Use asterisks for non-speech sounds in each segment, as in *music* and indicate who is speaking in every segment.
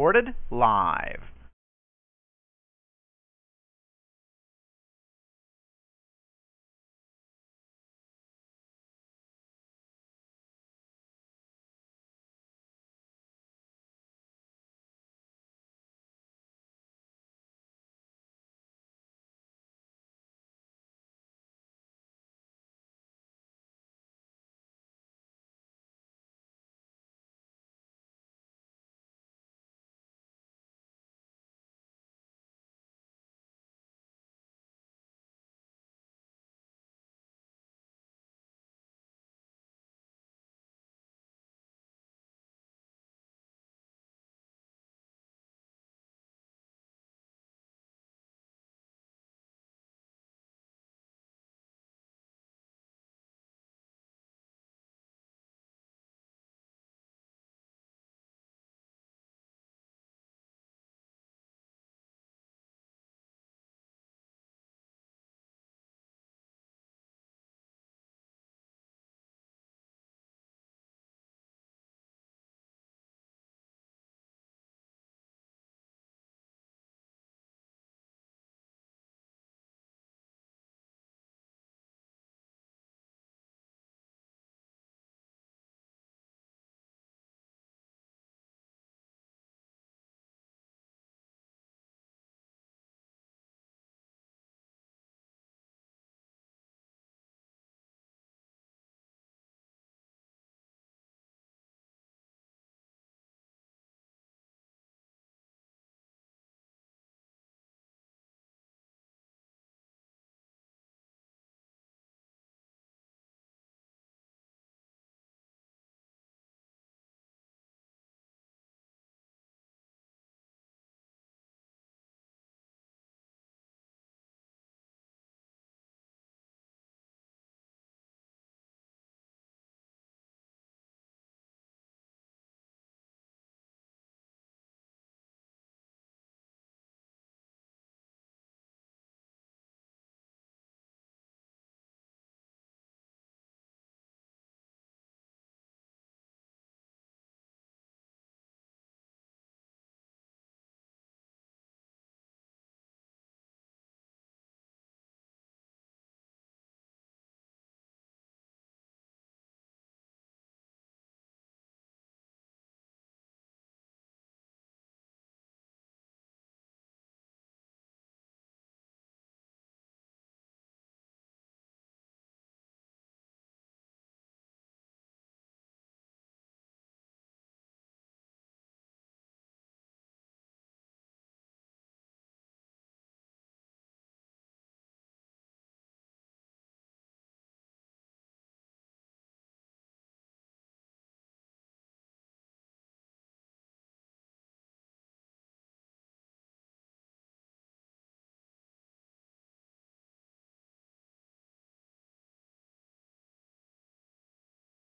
Speaker 1: Recorded live.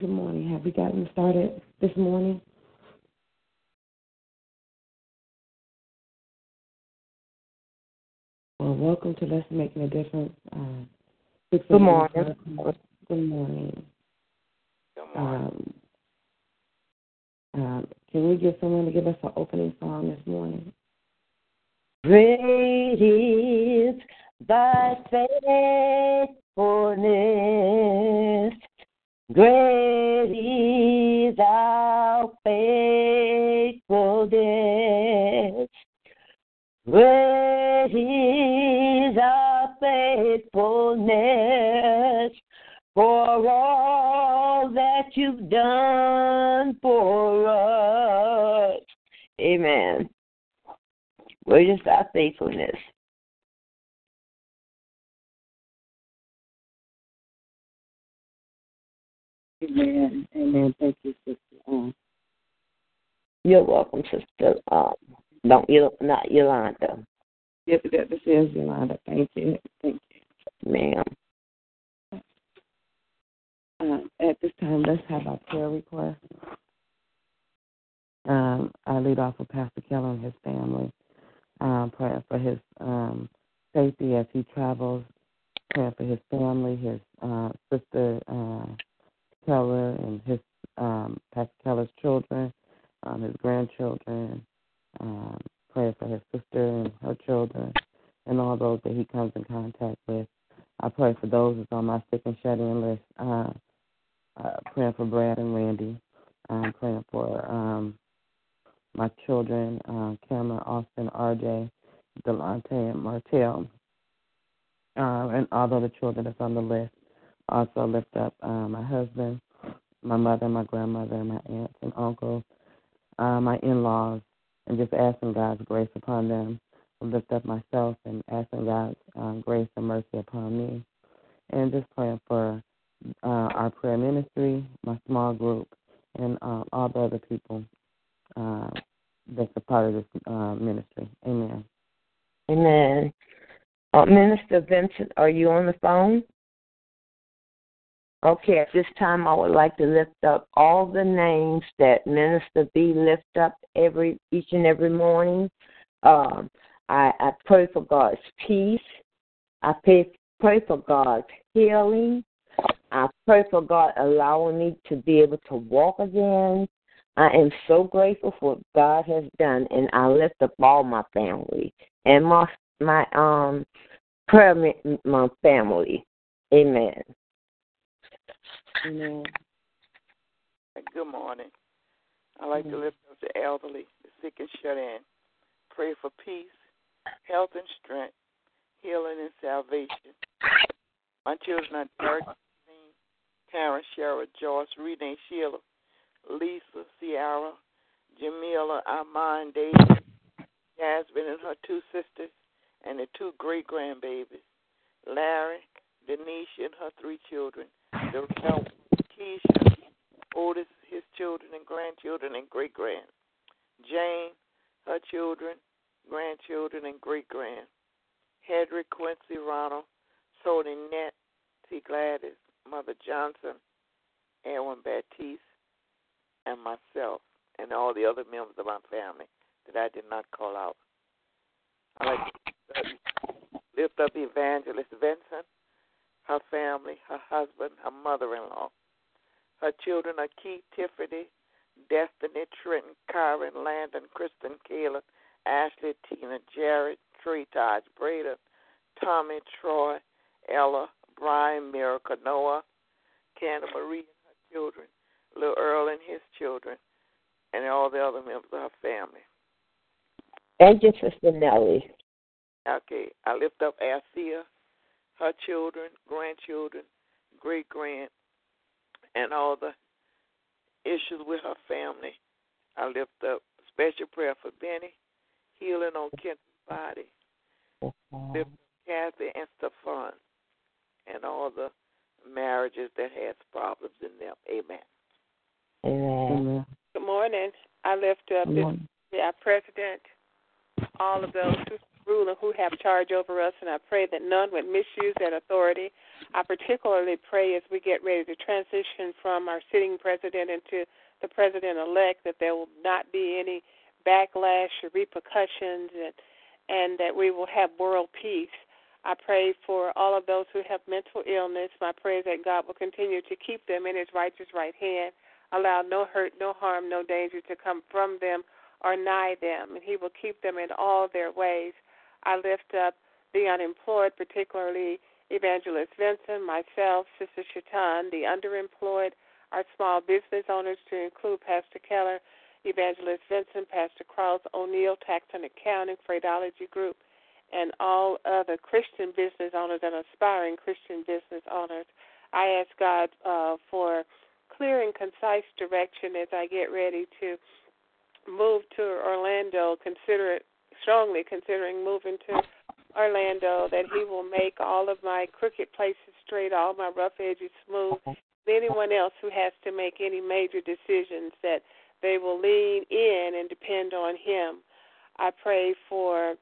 Speaker 2: Good morning. Have we gotten started this morning? Well, welcome to Let's Making a Difference. Uh,
Speaker 3: Good morning.
Speaker 2: Good morning.
Speaker 3: Good morning.
Speaker 2: Um, um, can we get someone to give us an opening song this morning?
Speaker 3: Great is thy faithfulness. Great is our faithfulness. Great is our faithfulness for all that you've done for us. Amen. Great is our faithfulness.
Speaker 2: Amen. Amen. Thank you, Sister. Um,
Speaker 3: You're welcome, Sister. Um, don't you not Yolanda,
Speaker 2: yes, that this is Yolanda. Thank you. Thank you.
Speaker 3: ma'am.
Speaker 2: Uh, at this time, let's have our prayer request. Um, I lead off with Pastor Keller and his family. Um, praying for his um, safety as he travels. Praying for his family, his uh, sister uh, Keller and his um, Pastor Keller's children, um, his grandchildren. Um, praying for his sister and her children, and all those that he comes in contact with. I pray for those that's on my sick and shut in list. Uh, uh, praying for Brad and Randy. I'm praying for um, my children, uh, Cameron, Austin, RJ, Delante, and Martell, uh, and all the other children that's on the list. Also lift up uh, my husband, my mother, my grandmother, my aunts and uncles, uh, my in-laws, and just asking God's grace upon them. Lift up myself and asking God's um, grace and mercy upon me, and just praying for uh, our prayer ministry, my small group, and uh, all the other people uh, that's a part of this uh, ministry. Amen.
Speaker 3: Amen. Uh, Minister Vincent, are you on the phone? Okay, at this time I would like to lift up all the names that Minister B lift up every each and every morning. Um, I, I pray for God's peace. I pray, pray for God's healing. I pray for God allowing me to be able to walk again. I am so grateful for what God has done, and I lift up all my family and my my um prayer my family. Amen.
Speaker 2: Amen.
Speaker 4: Good morning. I like to lift up the elderly, the sick and shut in. Pray for peace, health and strength, healing and salvation. My children are Derek, Karen, Shara, Joyce, Renee, Sheila, Lisa, Ciara, Jamila, Armand, David, Jasmine and her two sisters, and the two great grandbabies, Larry, Denise, and her three children, Darrell, Keisha, Otis, his children and grandchildren and great grand, Jane, her children, grandchildren and great grand, Hedrick, Quincy, Ronald, Sody, Net, T. Gladys, Mother Johnson, Erwin Baptiste, and myself, and all the other members of my family that I did not call out. I like to lift up Evangelist Vincent, her family, her husband, her mother in law. Her children are Keith, Tiffany, Destiny, Trenton, Kyron, Landon, Kristen, Kayla, Ashley, Tina, Jared, Tree, Taj, Breda, Tommy, Troy, Ella, Brian, Miracle, Noah, Canna Marie and her children, Little Earl and his children, and all the other members of her family.
Speaker 3: Thank you, Sister Nellie.
Speaker 4: Okay, I lift up Althea, her children, grandchildren, great grand, and all the issues with her family. I lift up special prayer for Benny, healing on Kent's body, lift up Kathy and Stefan, and all the marriages that has problems in them. Amen.
Speaker 3: Amen.
Speaker 2: Amen.
Speaker 5: Good morning. I lift up
Speaker 2: Good
Speaker 5: this,
Speaker 2: morning.
Speaker 5: our president, all of those who rule and who have charge over us, and I pray that none would misuse that authority. I particularly pray as we get ready to transition from our sitting president into the president elect that there will not be any backlash or repercussions and and that we will have world peace. I pray for all of those who have mental illness. My prayer is that God will continue to keep them in his righteous right hand allow no hurt, no harm, no danger to come from them or nigh them, and He will keep them in all their ways. I lift up the unemployed, particularly Evangelist Vincent, myself, Sister Shaitan, the underemployed, our small business owners, to include Pastor Keller, Evangelist Vincent, Pastor Cross, O'Neill, Tax and Accounting, Freightology Group, and all other Christian business owners and aspiring Christian business owners. I ask God uh, for clear and concise direction as I get ready to move to Orlando. Consider it strongly considering moving to Orlando that He will make all of my crooked places straight, all my rough edges smooth, anyone else who has to make any major decisions that they will lean in and depend on Him. I pray for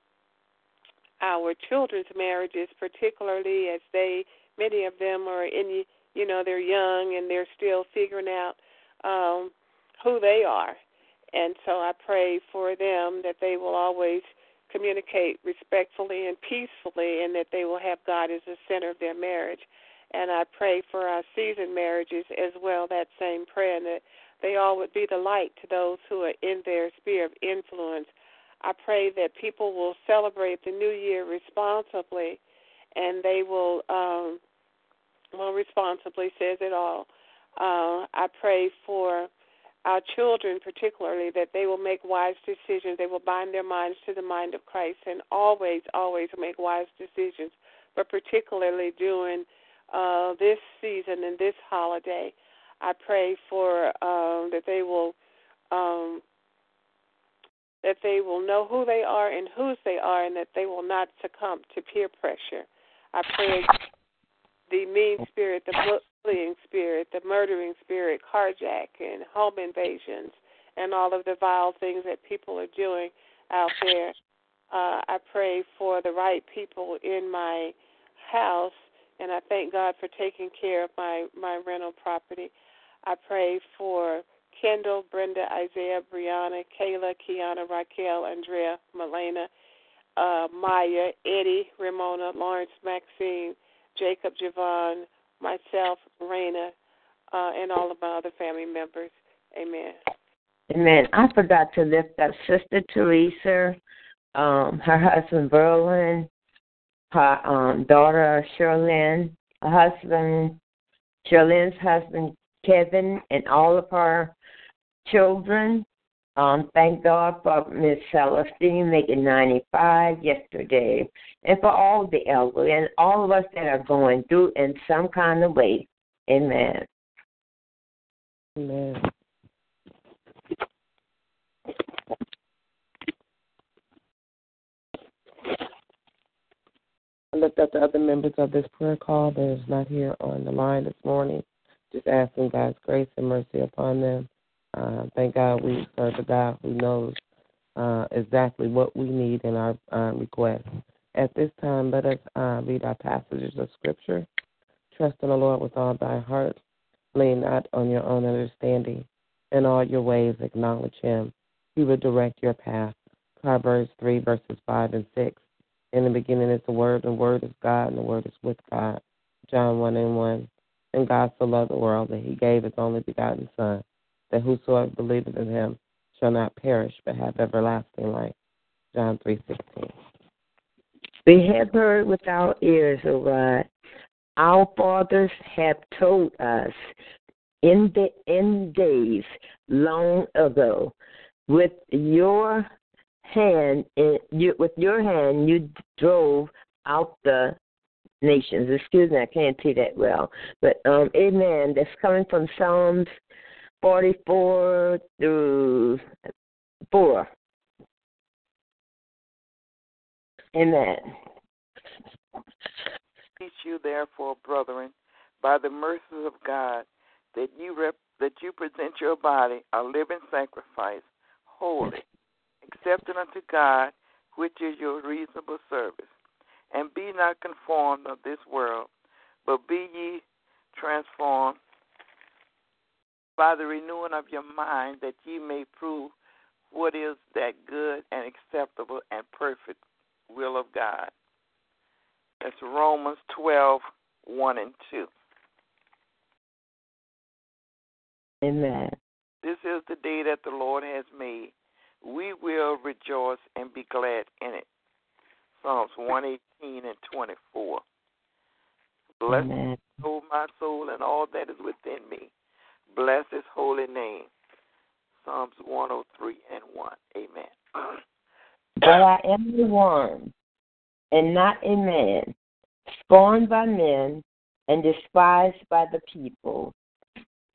Speaker 5: our children's marriages, particularly as they, many of them are in, you know, they're young and they're still figuring out um, who they are. And so I pray for them that they will always communicate respectfully and peacefully and that they will have God as the center of their marriage. And I pray for our seasoned marriages as well, that same prayer, and that they all would be the light to those who are in their sphere of influence. I pray that people will celebrate the new year responsibly and they will, um, well, responsibly says it all. Uh, I pray for our children, particularly, that they will make wise decisions. They will bind their minds to the mind of Christ and always, always make wise decisions, but particularly during uh, this season and this holiday. I pray for um, that they will um, that they will know who they are and whose they are, and that they will not succumb to peer pressure. I pray the mean spirit, the bullying spirit, the murdering spirit, carjacking, and home invasions, and all of the vile things that people are doing out there. Uh, I pray for the right people in my house, and I thank God for taking care of my my rental property. I pray for Kendall, Brenda, Isaiah, Brianna, Kayla, Kiana, Raquel, Andrea, Melena, uh, Maya, Eddie, Ramona, Lawrence, Maxine, Jacob, Javon, myself, Raina, uh, and all of my other family members. Amen.
Speaker 3: Amen. I forgot to lift up Sister Teresa, um, her husband Berlin, her um, daughter Sherlyn, her husband, Sherlyn's husband Kevin, and all of her children. Um, thank God for Miss Celestine making 95 yesterday, and for all the elderly and all of us that are going through in some kind of way. Amen.
Speaker 2: Amen. I lift up the other members of this prayer call that is not here on the line this morning. Just asking God's grace and mercy upon them. Uh, thank God we serve a God who knows uh, exactly what we need in our uh, request. At this time, let us uh, read our passages of Scripture. Trust in the Lord with all thy heart. Lean not on your own understanding. In all your ways, acknowledge him. He will direct your path. Proverbs 3, verses 5 and 6. In the beginning is the Word, and the Word is God, and the Word is with God. John 1 and 1. And God so loved the world that he gave his only begotten Son, that whosoever believeth in him shall not perish, but have everlasting life. John 3.16.
Speaker 3: We have heard with our ears, O God. Our fathers have told us in the in days long ago. With your hand, you, with your hand, you drove out the nations. Excuse me, I can't see that well, but um, Amen. That's coming from Psalms forty-four through four. Amen.
Speaker 4: Teach you, therefore, brethren, by the mercies of God, that you rep- that you present your body a living sacrifice, holy, accepted unto God, which is your reasonable service. And be not conformed of this world, but be ye transformed by the renewing of your mind, that ye may prove what is that good and acceptable and perfect will of God. That's Romans 12, 1 and 2.
Speaker 3: Amen.
Speaker 4: This is the day that the Lord has made. We will rejoice and be glad in it. Psalms 118 and 24. Bless
Speaker 3: Amen.
Speaker 4: my soul and all that is within me. Bless his holy name. Psalms 103 and 1. Amen. *clears throat*
Speaker 3: But I am the one, and not a man, scorned by men and despised by the people.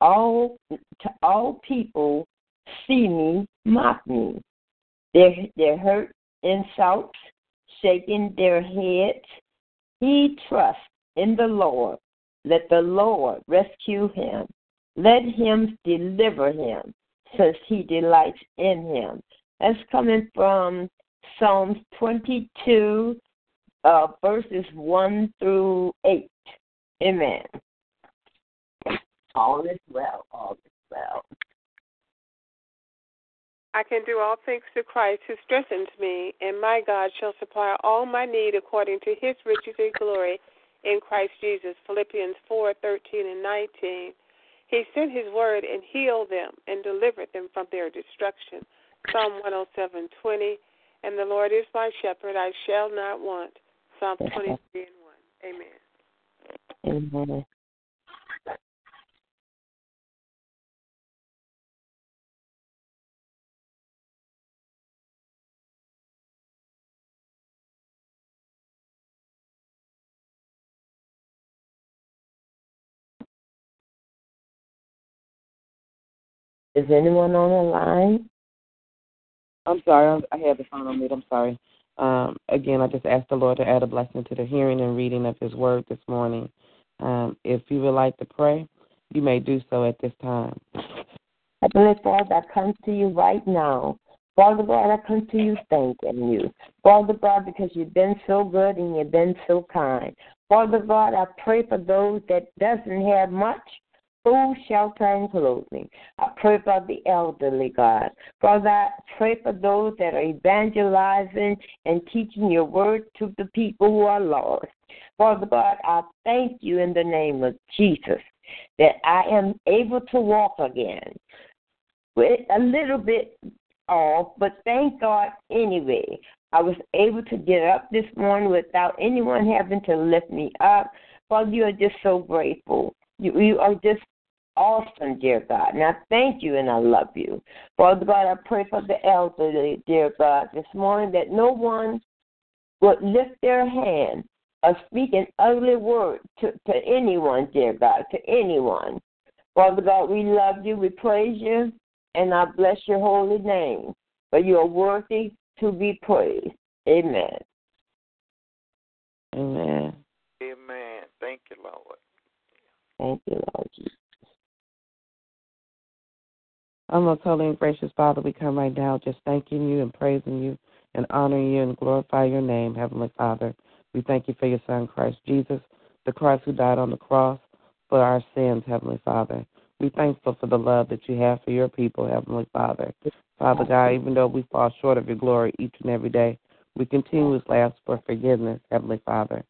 Speaker 3: All to all people see me, mock me. They they hurt insults, shaking their heads. He trusts in the Lord. let the Lord rescue him. Let him deliver him, since he delights in him. That's coming from Psalms 22, uh, verses 1 through 8. Amen. All is well. All is well.
Speaker 5: I can do all things through Christ who strengthens me, and my God shall supply all my need according to his riches and glory in Christ Jesus. Philippians 4 13 and 19. He sent his word and healed them and delivered them from their destruction. Psalm 107 20. And the Lord is my shepherd, I shall not want. Psalm 23 and 1. Amen. Amen.
Speaker 3: Is anyone on the line?
Speaker 2: I'm sorry, I had the phone on mute. I'm sorry. Um, again, I just asked the Lord to add a blessing to the hearing and reading of His Word this morning. Um, if you would like to pray, you may do so at this time.
Speaker 3: Heavenly Father, I come to you right now. Father God, I come to you thanking you. Father God, because you've been so good and you've been so kind. Father God, I pray for those that doesn't have much food, shelter, and clothing. I pray for the elderly, God. Father, I pray for those that are evangelizing and teaching your word to the people who are lost. Father God, I thank you in the name of Jesus that I am able to walk again. A little bit off, but thank God anyway. I was able to get up this morning without anyone having to lift me up. Father, you are just so grateful. You, you are just awesome, dear God. And I thank you and I love you. Father God, I pray for the elderly, dear God, this morning that no one would lift their hand or speak an ugly word to, to anyone, dear God, to anyone. Father God, we love you, we praise you, and I bless your holy name. For you are worthy to be praised. Amen.
Speaker 2: Amen.
Speaker 4: Amen. Thank you, Lord.
Speaker 3: Thank you, Lord Jesus.
Speaker 2: Our most holy and gracious Father, we come right now just thanking you and praising you and honoring you and glorify your name, Heavenly Father. We thank you for your Son, Christ Jesus, the Christ who died on the cross for our sins, Heavenly Father. We thankful for the love that you have for your people, Heavenly Father. Father God, even though we fall short of your glory each and every day, we continuously ask for forgiveness, Heavenly Father.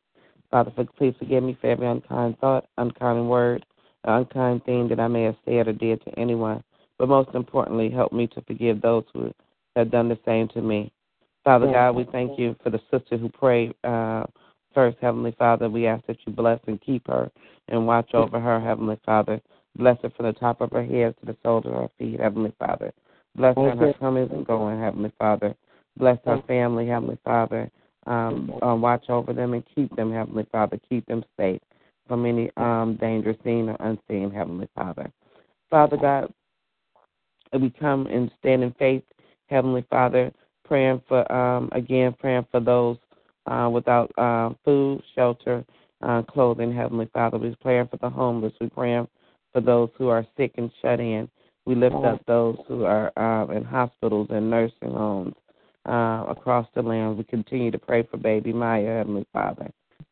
Speaker 2: Father, please forgive me for every unkind thought, unkind word, unkind thing that I may have said or did to anyone but most importantly, help me to forgive those who have done the same to me. Father God, we thank you for the sister who prayed uh, first, Heavenly Father. We ask that you bless and keep her and watch over her, Heavenly Father. Bless her from the top of her head to the soles of her feet, Heavenly Father. Bless her in her comings and going, Heavenly Father. Bless her family, Heavenly Father. Um, uh, watch over them and keep them, Heavenly Father. Keep them safe from any um, danger seen or unseen, Heavenly Father. Father God, we come and stand in faith, Heavenly Father, praying for um again praying for those uh, without uh, food, shelter, uh, clothing, Heavenly Father. We're praying for the homeless. We're praying for those who are sick and shut in. We lift up those who are uh, in hospitals and nursing homes uh, across the land. We continue to pray for baby Maya, Heavenly Father.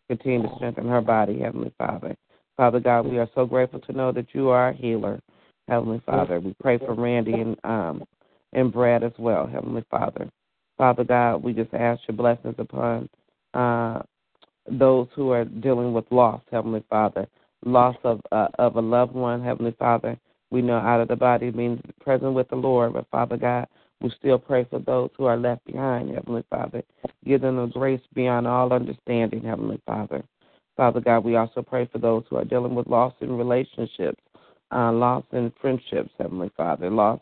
Speaker 2: Continue to strengthen her body, Heavenly Father. Father God, we are so grateful to know that you are a healer. Heavenly Father. We pray for Randy and um and Brad as well, Heavenly Father. Father God, we just ask your blessings upon uh those who are dealing with loss, Heavenly Father. Loss of uh, of a loved one, Heavenly Father. We know out of the body means present with the Lord, but Father God, we still pray for those who are left behind, Heavenly Father. Give them a grace beyond all understanding, Heavenly Father. Father God, we also pray for those who are dealing with loss in relationships, uh, loss in friendships, Heavenly Father, loss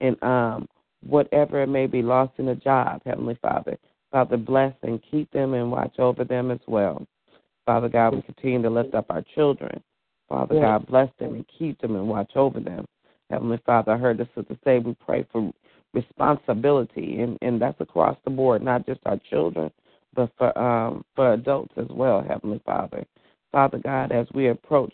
Speaker 2: in um, whatever it may be, lost in a job, Heavenly Father. Father, bless and keep them and watch over them as well. Father God, we continue to lift up our children. Father God, bless them and keep them and watch over them. Heavenly Father, I heard this is the sister say we pray for responsibility, and, and that's across the board, not just our children, but for um, for adults as well, Heavenly Father. Father God, as we approach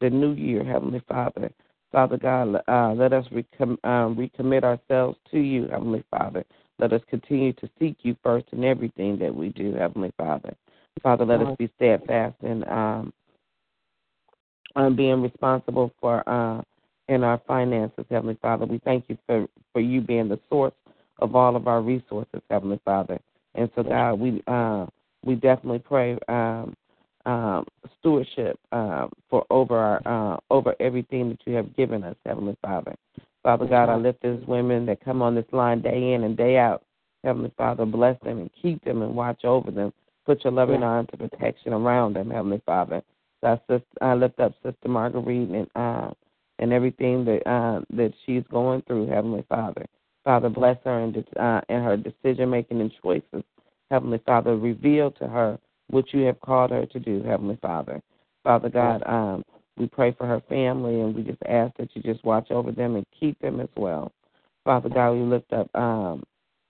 Speaker 2: the new year, Heavenly Father. Father God, uh, let us recom- um, recommit ourselves to you, Heavenly Father. Let us continue to seek you first in everything that we do, Heavenly Father. Father, let us be steadfast in um, on being responsible for uh, in our finances, Heavenly Father. We thank you for, for you being the source of all of our resources, Heavenly Father. And so, God, we uh, we definitely pray um, um, stewardship uh, for over our uh, over everything that you have given us, Heavenly Father. Father God, I lift these women that come on this line day in and day out. Heavenly Father, bless them and keep them and watch over them. Put your loving arms of protection around them, Heavenly Father. So I, I lift up Sister Marguerite and uh, and everything that uh, that she's going through, Heavenly Father. Father, bless her in, uh, in her decision making and choices. Heavenly Father, reveal to her what you have called her to do, Heavenly Father. Father God, um, we pray for her family and we just ask that you just watch over them and keep them as well. Father God, we lift up um,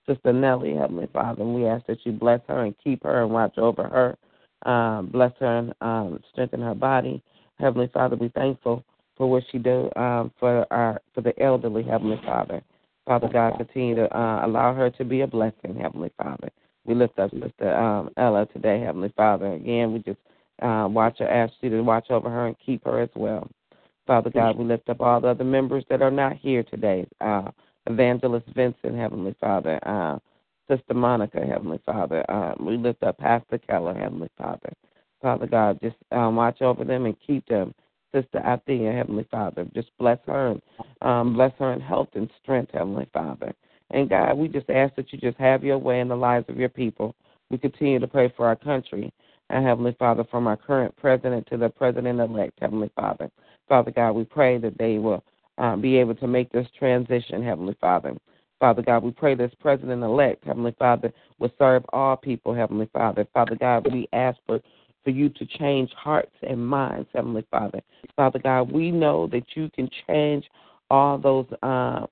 Speaker 2: Sister Nellie, Heavenly Father, and we ask that you bless her and keep her and watch over her. Um, bless her and um, strengthen her body. Heavenly Father, we thankful for what she do um, for our for the elderly, Heavenly Father. Father God, continue to uh, allow her to be a blessing, Heavenly Father. We lift up Sister um, Ella today, Heavenly Father. Again, we just uh, watch her, ask you to watch over her and keep her as well. Father God, we lift up all the other members that are not here today. Uh, Evangelist Vincent, Heavenly Father. Uh, Sister Monica, Heavenly Father. Um, we lift up Pastor Keller, Heavenly Father. Father God, just um, watch over them and keep them. Sister Althea, Heavenly Father, just bless her and um, bless her in health and strength, Heavenly Father. And God, we just ask that you just have your way in the lives of your people. We continue to pray for our country, and Heavenly Father, from our current president to the president elect, Heavenly Father. Father God, we pray that they will uh, be able to make this transition, Heavenly Father. Father God, we pray this president elect, Heavenly Father, will serve all people, Heavenly Father. Father God, we ask for, for you to change hearts and minds, Heavenly Father. Father God, we know that you can change all those uh,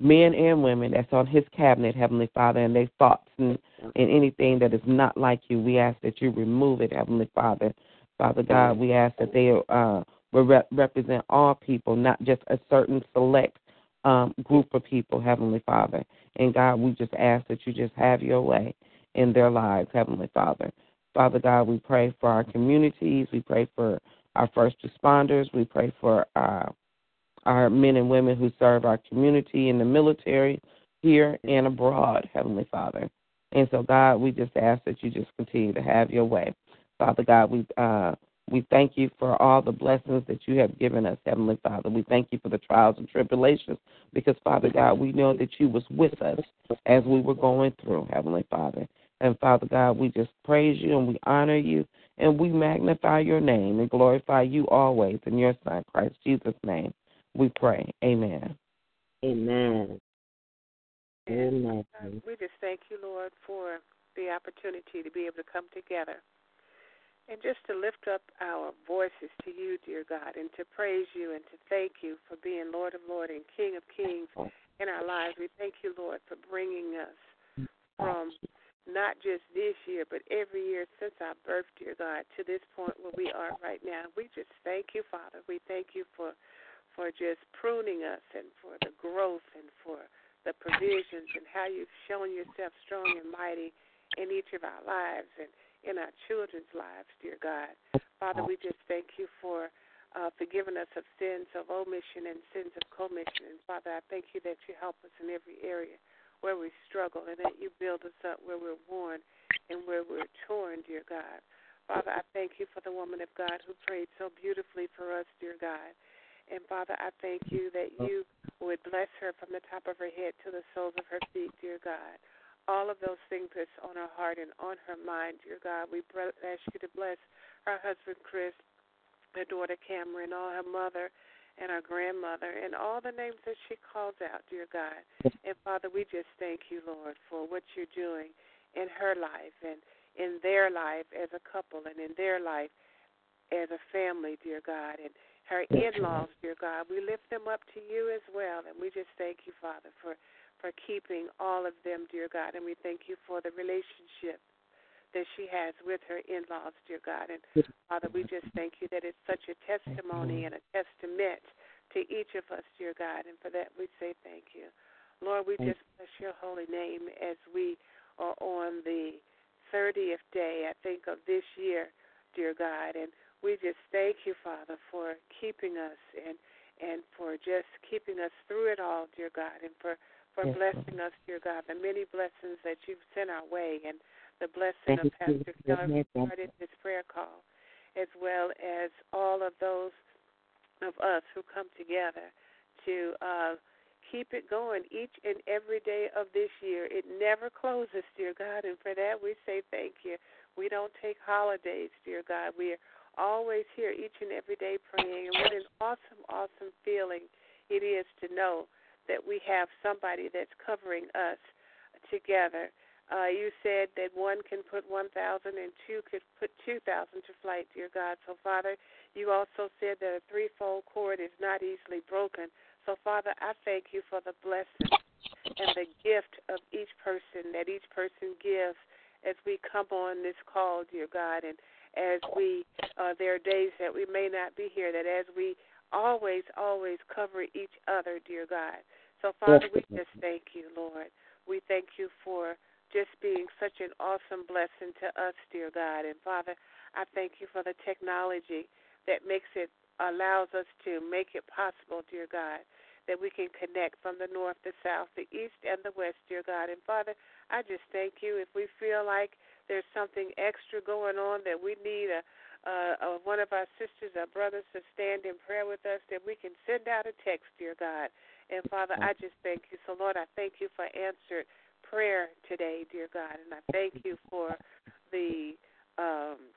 Speaker 2: men and women that's on his cabinet, Heavenly Father, and their thoughts and, and anything that is not like you. We ask that you remove it, Heavenly Father. Father God, we ask that they uh, will rep- represent all people, not just a certain select um, group of people, Heavenly Father. And God, we just ask that you just have your way in their lives, Heavenly Father. Father God, we pray for our communities. We pray for our first responders. We pray for our, our men and women who serve our community in the military here and abroad, Heavenly Father. And so, God, we just ask that you just continue to have your way. Father God, we uh, we thank you for all the blessings that you have given us, Heavenly Father. We thank you for the trials and tribulations because, Father God, we know that you was with us as we were going through, Heavenly Father. And Father God, we just praise you and we honor you and we magnify your name and glorify you always in your Son, Christ Jesus' name. We pray. Amen.
Speaker 3: Amen. Amen.
Speaker 5: We just thank you, Lord, for the opportunity to be able to come together and just to lift up our voices to you, dear God, and to praise you and to thank you for being Lord of Lords and King of Kings in our lives. We thank you, Lord, for bringing us from not just this year, but every year since our birth, dear God, to this point where we are right now. We just thank you, Father. We thank you for for just pruning us and for the growth and for the provisions and how you've shown yourself strong and mighty in each of our lives and in our children's lives, dear God. Father, we just thank you for uh, forgiving us of sins of omission and sins of commission. And Father, I thank you that you help us in every area where we struggle and that you build us up where we're worn and where we're torn, dear God. Father, I thank you for the woman of God who prayed so beautifully for us, dear God. And Father, I thank you that oh. you would bless her from the top of her head to the soles of her feet, dear God all of those things that's on her heart and on her mind, dear God. We ask you to bless her husband, Chris, her daughter, Cameron, all her mother and her grandmother, and all the names that she calls out, dear God. And Father, we just thank you, Lord, for what you're doing in her life and in their life as a couple and in their life as a family, dear God. And her in laws, dear God. We lift them up to you as well. And we just thank you, Father, for for keeping all of them, dear God. And we thank you for the relationship that she has with her in laws, dear God. And Father, we just thank you that it's such a testimony and a testament to each of us, dear God. And for that, we say thank you. Lord, we just bless your holy name as we are on the 30th day, I think, of this year, dear God. And we just thank you, Father, for keeping us and and for just keeping us through it all, dear God, and for for yes, blessing Lord. us, dear God, the many blessings that you've sent our way, and the blessing Thank of Pastor Keller started this prayer call, as well as all of those of us who come together to uh, keep it going each and every day of this year. It never closes, dear God, and for that we say thank you. We don't take holidays, dear God. We are always here each and every day praying, and what an awesome, awesome feeling it is to know that we have somebody that's covering us together. Uh, you said that one can put 1,000 and two could put 2,000 to flight, dear God. So, Father, you also said that a threefold cord is not easily broken. So, Father, I thank you for the blessing and the gift of each person that each person gives as we come on this call, dear God, and as we, uh, there are days that we may not be here, that as we always, always cover each other, dear God. So, Father, we just thank you, Lord. We thank you for just being such an awesome blessing to us, dear God. And Father, I thank you for the technology that makes it allows us to make it possible, dear God, that we can connect from the north, the south, the east, and the west, dear God. And Father, I just thank you. If we feel like there's something extra going on that we need a uh, uh, one of our sisters or brothers to stand in prayer with us, that we can send out a text, dear God. And Father, I just thank you. So, Lord, I thank you for answered prayer today, dear God. And I thank you for the um,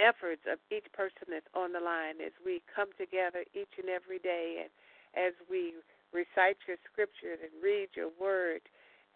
Speaker 5: efforts of each person that's on the line as we come together each and every day and as we recite your scriptures and read your word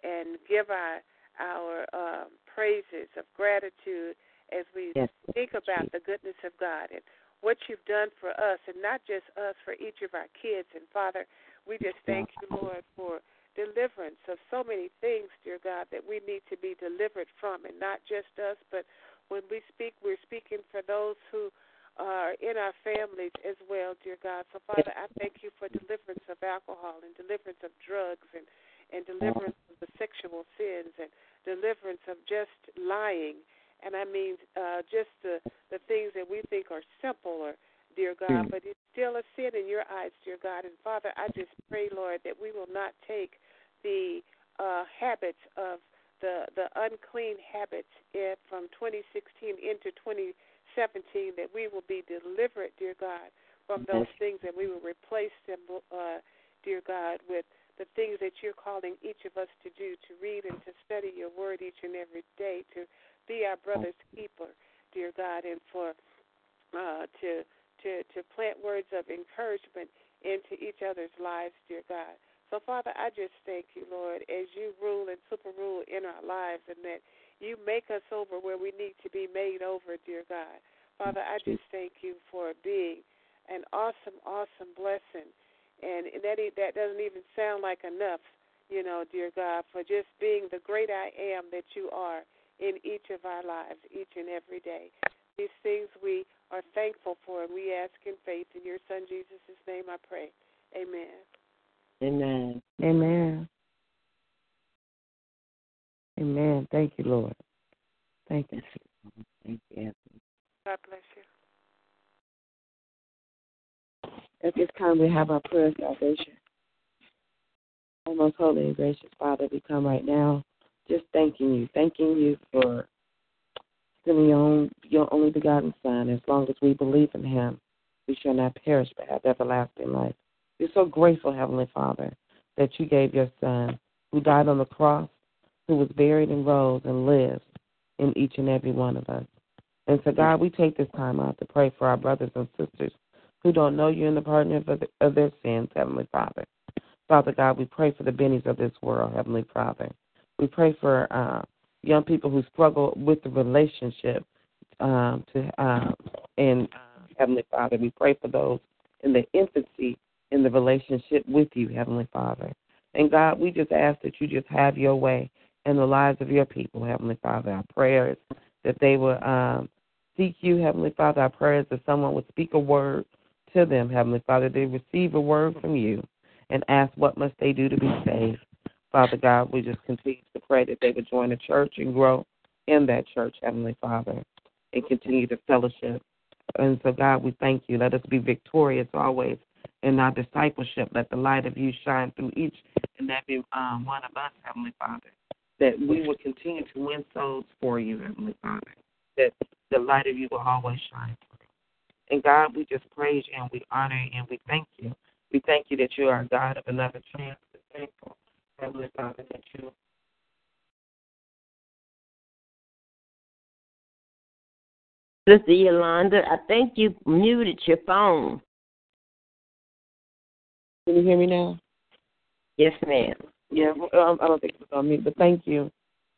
Speaker 5: and give our our um, praises of gratitude as we yes. think about the goodness of God and what you've done for us, and not just us, for each of our kids. And Father, we just thank you, Lord, for deliverance of so many things, dear God, that we need to be delivered from, and not just us, but when we speak, we're speaking for those who are in our families as well, dear God. So, Father, I thank you for deliverance of alcohol and deliverance of drugs and, and deliverance of the sexual sins and deliverance of just lying. And I mean, uh, just the, the things that we think are simple or dear God, mm. but it's still a sin in your eyes, dear God. And Father, I just pray, Lord, that we will not take the uh, habits of the the unclean habits in, from 2016 into 2017, that we will be delivered, dear God, from those things, and we will replace them, uh, dear God, with the things that you're calling each of us to do, to read and to study your word each and every day, to be our brother's keeper, dear God, and for uh, to to, to plant words of encouragement into each other's lives, dear God. So, Father, I just thank you, Lord, as you rule and super rule in our lives and that you make us over where we need to be made over, dear God. Father, I just thank you for being an awesome, awesome blessing. And that that doesn't even sound like enough, you know, dear God, for just being the great I am that you are in each of our lives, each and every day. These things we are thankful for, and we ask in faith in your Son Jesus' name. I pray. Amen.
Speaker 2: Amen. Amen. Amen. Thank you, Lord. Thank you. Thank you, Anthony.
Speaker 5: God bless you.
Speaker 2: At this time, we have our prayer of salvation. Our most holy and gracious Father, we come right now just thanking you, thanking you for sending your, own, your only begotten Son. As long as we believe in him, we shall not perish but have everlasting life. We're so grateful, Heavenly Father, that you gave your Son, who died on the cross, who was buried and rose and lives in each and every one of us. And so, God, we take this time out to pray for our brothers and sisters who don't know you in the pardon of, of their sins, Heavenly Father. Father God, we pray for the bennies of this world, Heavenly Father. We pray for uh, young people who struggle with the relationship um, to um, and uh, Heavenly Father. We pray for those in the infancy in the relationship with you, Heavenly Father. And God, we just ask that you just have your way in the lives of your people, Heavenly Father. Our prayers that they will um, seek you, Heavenly Father. Our prayers that someone would speak a word to them, Heavenly Father. They receive a word from you and ask what must they do to be saved. Father God, we just continue to pray that they would join the church and grow in that church, Heavenly Father, and continue to fellowship. And so, God, we thank you. Let us be victorious always in our discipleship. Let the light of you shine through each and every um, one of us, Heavenly Father. That we will continue to win souls for you, Heavenly Father. That the light of you will always shine. And God, we just praise you and we honor you and we thank you. We thank you that you are a God of another chance. We're thankful, Heavenly Father, that you
Speaker 3: Sister Yolanda, I think you muted your phone.
Speaker 2: Can you hear me now?
Speaker 3: Yes, ma'am.
Speaker 2: Yeah, um, I don't think it was on me, but thank you.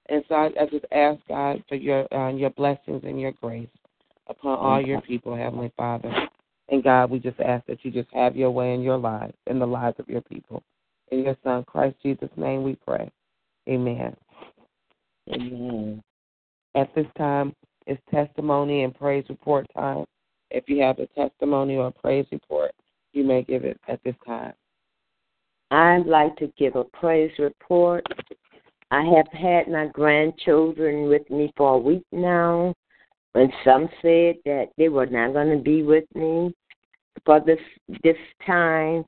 Speaker 2: And so I, I just ask God for your uh, your blessings and your grace upon all your people, Heavenly Father. And God, we just ask that you just have your way in your lives, in the lives of your people. In your Son, Christ Jesus' name, we pray. Amen.
Speaker 3: Amen.
Speaker 2: At this time, it's testimony and praise report time. If you have a testimony or a praise report, you may give it at this time.
Speaker 3: I'd like to give a praise report. I have had my grandchildren with me for a week now, and some said that they were not going to be with me for this this time.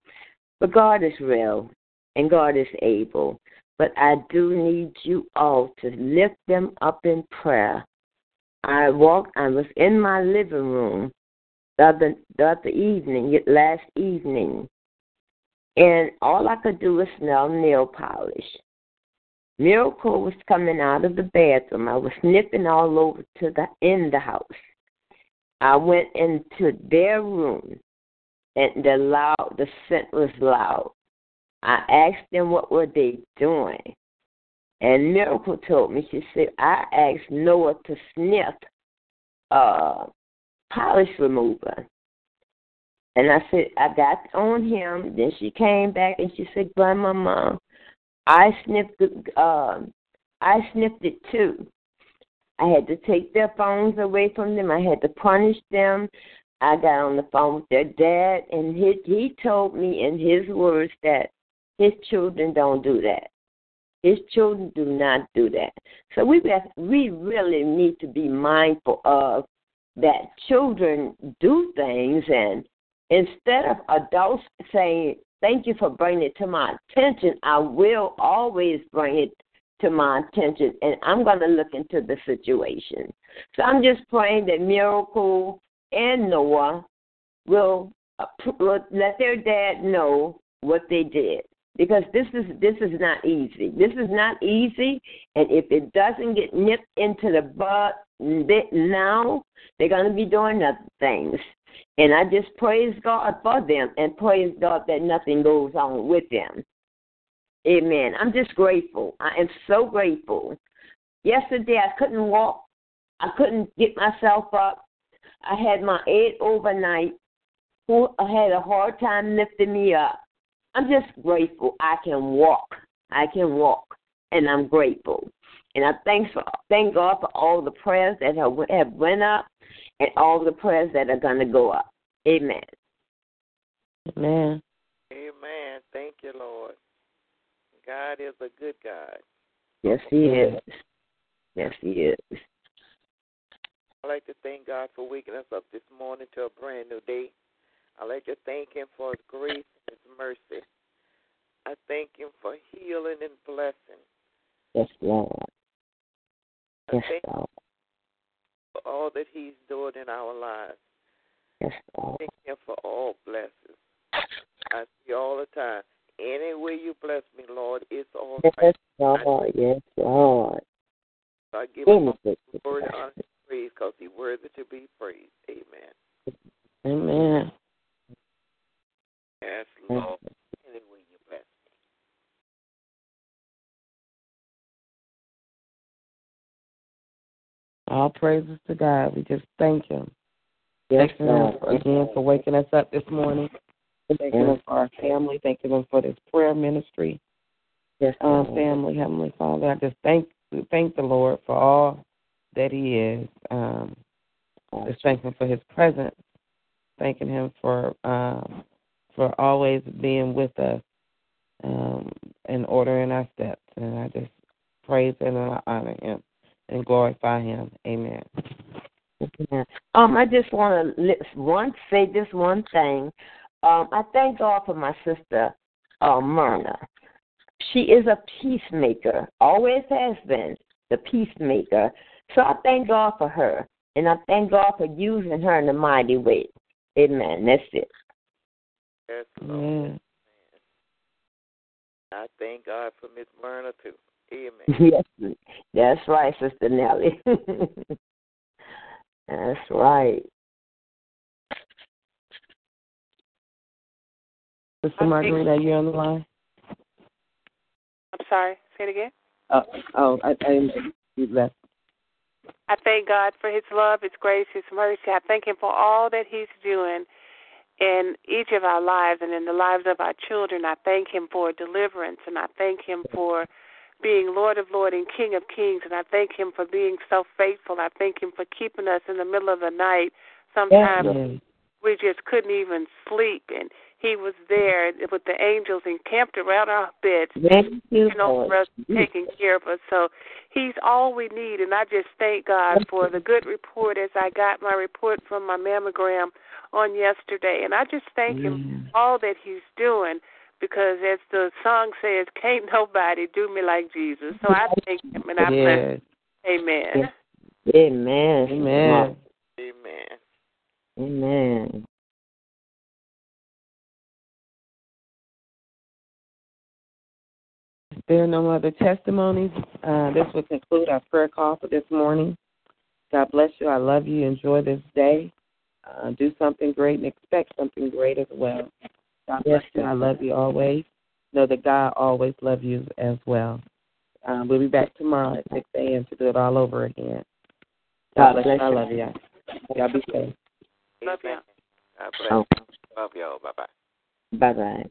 Speaker 3: But God is real, and God is able. But I do need you all to lift them up in prayer. I walked. I was in my living room the other the other evening, last evening, and all I could do was smell nail polish. Miracle was coming out of the bathroom. I was sniffing all over to the in the house. I went into their room, and the loud the scent was loud. I asked them what were they doing, and Miracle told me she said I asked Noah to sniff uh polish remover. And I said, I got on him. Then she came back and she said, Grandmama, I sniffed the, uh, I sniffed it too. I had to take their phones away from them. I had to punish them. I got on the phone with their dad, and he, he told me in his words that his children don't do that. His children do not do that. So we we really need to be mindful of that children do things and instead of adults saying thank you for bringing it to my attention. I will always bring it to my attention and i'm going to look into the situation. So i'm just praying that miracle and noah will, will let their dad know what they did because this is this is not easy. This is not easy and if it doesn't get nipped into the bud now they're going to be doing other things. And I just praise God for them and praise God that nothing goes on with them. Amen. I'm just grateful. I am so grateful. Yesterday I couldn't walk. I couldn't get myself up. I had my aide overnight who had a hard time lifting me up. I'm just grateful I can walk. I can walk. And I'm grateful. And I thank for thank God for all the prayers that have, have went up and all the prayers that are going to go up. Amen.
Speaker 2: Amen.
Speaker 4: Amen. Thank you, Lord. God is a good God.
Speaker 3: Yes, He is. Yes, He is.
Speaker 4: I'd like to thank God for waking us up this morning to a brand new day. I'd like to thank Him for His grace and His mercy. I thank Him for healing and blessing.
Speaker 3: Yes, Lord. Yes,
Speaker 4: Lord. For all that He's doing in our lives.
Speaker 3: Yes, Lord.
Speaker 4: Thank Him for all blessings. I see all the time. Any way you bless me, Lord, it's all
Speaker 3: yes,
Speaker 4: right.
Speaker 3: Lord. Yes, Lord.
Speaker 4: So I give Him the word honor and praise because He's worthy to be praised. Amen.
Speaker 2: Amen.
Speaker 4: Yes, Lord.
Speaker 2: All praises to God. We just thank Him.
Speaker 3: Yes,
Speaker 2: Thank Him again for waking us up this morning. Thank Him for our family. Thank Him for this prayer ministry.
Speaker 3: Yes,
Speaker 2: um, family, Heavenly Father. I just thank thank the Lord for all that He is. Um, just thank Him for His presence, thanking Him for um, for always being with us um, and ordering our steps. And I just praise Him and I honor Him and glorify Him. Amen.
Speaker 3: Um, I just want to one say this one thing. Um, I thank God for my sister, uh, Myrna. She is a peacemaker, always has been the peacemaker. So I thank God for her, and I thank God for using her in a mighty way. Amen. That's it.
Speaker 4: Yes,
Speaker 2: Lord.
Speaker 4: I thank God for Miss Myrna too. Amen. *laughs*
Speaker 3: Yes, that's right, Sister Nellie. *laughs* that's right.
Speaker 2: Sister Marguerite, are you on the line?
Speaker 5: I'm sorry. Say it again.
Speaker 2: Oh, oh, I, I you left.
Speaker 5: I thank God for His love, His grace, His mercy. I thank Him for all that He's doing in each of our lives and in the lives of our children. I thank Him for deliverance, and I thank Him for being Lord of Lords and King of Kings, and I thank Him for being so faithful. I thank Him for keeping us in the middle of the night. Sometimes
Speaker 2: Yes.
Speaker 5: we just couldn't even sleep, and He was there with the angels encamped around our beds,
Speaker 3: Thank you,
Speaker 5: for us, taking care of us. So He's all we need, and I just thank God for the good report as I got my report from my mammogram on yesterday, and I just thank Him for all that He's doing. Because as the song says, can't nobody do me like Jesus. So I thank him and I bless
Speaker 2: Yes.
Speaker 5: him. Amen.
Speaker 3: Amen.
Speaker 2: Amen.
Speaker 4: Amen.
Speaker 3: Amen.
Speaker 2: If there are no other testimonies, uh, this will conclude our prayer call for this morning. God bless you. I love you. Enjoy this day. Uh, do something great and expect something great as well. God bless you. I love you always. Know that God always loves you as well. Um, we'll be back tomorrow at 6 a.m. to do it all over again. God,
Speaker 3: God
Speaker 2: bless you.
Speaker 3: bless
Speaker 2: I love you. Y'all be safe.
Speaker 5: Love you.
Speaker 4: Amen. God bless
Speaker 3: Oh.
Speaker 4: you. Love y'all. Bye bye.
Speaker 3: Bye bye.